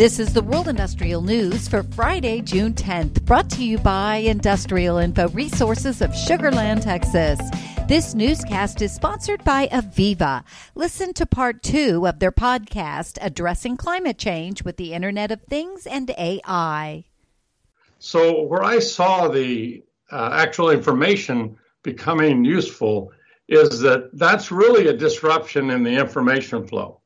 This is the World Industrial News for Friday, June 10th, brought to you by Industrial Info Resources of Sugar Land, Texas. This newscast is sponsored by AVEVA. Listen to part two of their podcast, Addressing Climate Change with the Internet of Things and AI. So, where I saw the uh, actual information becoming useful is that that's really a disruption in the information flow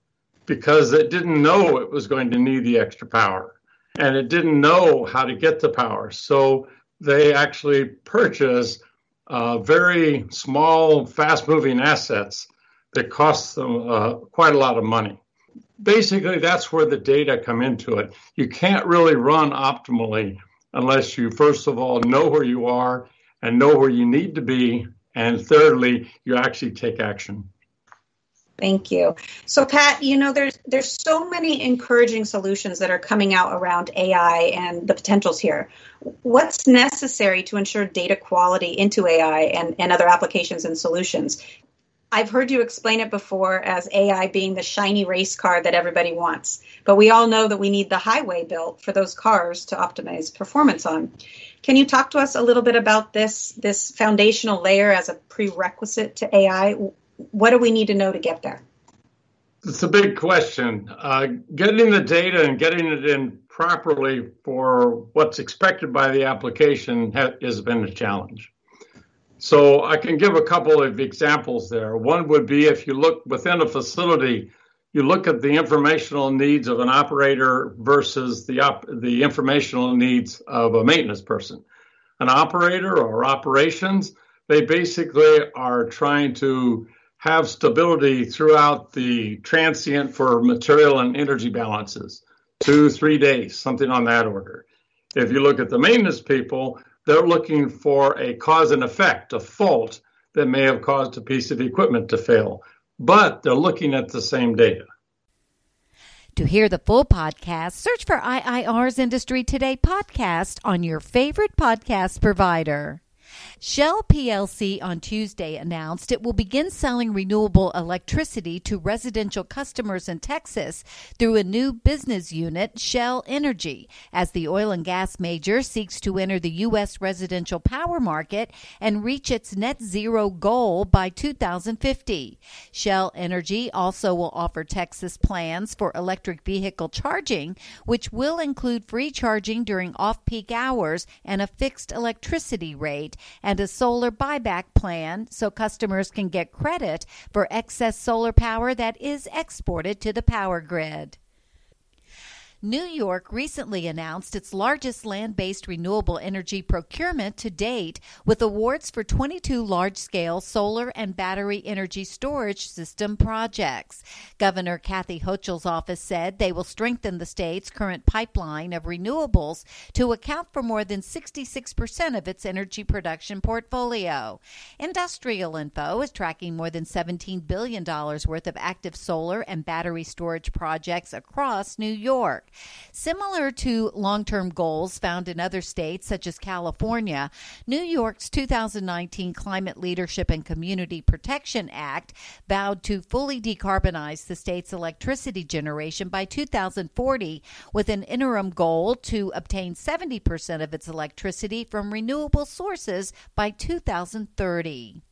because it didn't know it was going to need the extra power and it didn't know how to get the power. So they actually purchase uh, very small, fast moving assets that cost them uh, quite a lot of money. Basically, that's where the data come into it. You can't really run optimally unless you, first of all, know where you are and know where you need to be. And thirdly, you actually take action. Thank you. So Pat, you know there's there's so many encouraging solutions that are coming out around AI and the potentials here. What's necessary to ensure data quality into AI and, and other applications and solutions? I've heard you explain it before as AI being the shiny race car that everybody wants. But we all know that we need the highway built for those cars to optimize performance on. Can you talk to us a little bit about this this foundational layer as a prerequisite to AI? What do we need to know to get there? It's a big question. Uh, getting the data and getting it in properly for what's expected by the application ha- has been a challenge. So I can give a couple of examples there. One would be if you look within a facility, you look at the informational needs of an operator versus the op- the informational needs of a maintenance person. An operator or operations, they basically are trying to have stability throughout the transient for material and energy balances, two, three days, something on that order. If you look at the maintenance people, they're looking for a cause and effect, a fault that may have caused a piece of equipment to fail, but they're looking at the same data. To hear the full podcast, search for IIR's Industry Today podcast on your favorite podcast provider. Shell PLC on Tuesday announced it will begin selling renewable electricity to residential customers in Texas through a new business unit, Shell Energy, as the oil and gas major seeks to enter the U.S. residential power market and reach its net zero goal by 2050. Shell Energy also will offer Texas plans for electric vehicle charging, which will include free charging during off peak hours and a fixed electricity rate and a solar buyback plan so customers can get credit for excess solar power that is exported to the power grid. New York recently announced its largest land based renewable energy procurement to date, with awards for 22 large scale solar and battery energy storage system projects. Governor Kathy Hochul's office said they will strengthen the state's current pipeline of renewables to account for more than 66% of its energy production portfolio. Industrial Info is tracking more than $17 billion worth of active solar and battery storage projects across New York. Similar to long term goals found in other states, such as California, New York's 2019 Climate Leadership and Community Protection Act vowed to fully decarbonize the state's electricity generation by 2040, with an interim goal to obtain 70% of its electricity from renewable sources by 2030.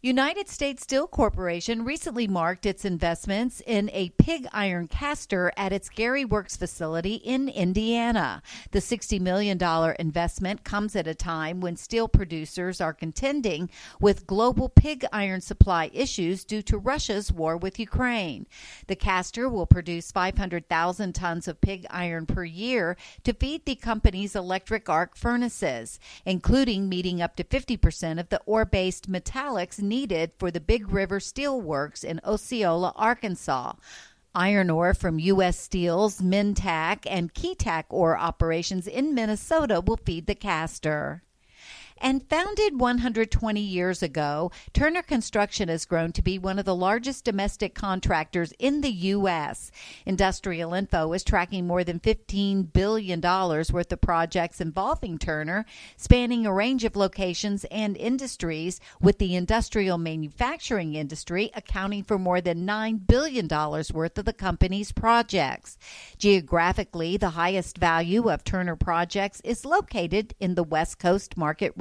United States Steel Corporation recently marked its investments in a pig iron caster at its Gary Works facility in Indiana. The $60 million investment comes at a time when steel producers are contending with global pig iron supply issues due to Russia's war with Ukraine. The caster will produce 500,000 tons of pig iron per year to feed the company's electric arc furnaces, including meeting up to 50% of the ore based metallics needed for the Big River Steel Works in Osceola, Arkansas. Iron ore from U.S. Steel's Minntac and Keetac ore operations in Minnesota will feed the caster. And founded 120 years ago, Turner Construction has grown to be one of the largest domestic contractors in the U.S. Industrial Info is tracking more than $15 billion worth of projects involving Turner, spanning a range of locations and industries, with the industrial manufacturing industry accounting for more than $9 billion worth of the company's projects. Geographically, the highest value of Turner projects is located in the West Coast market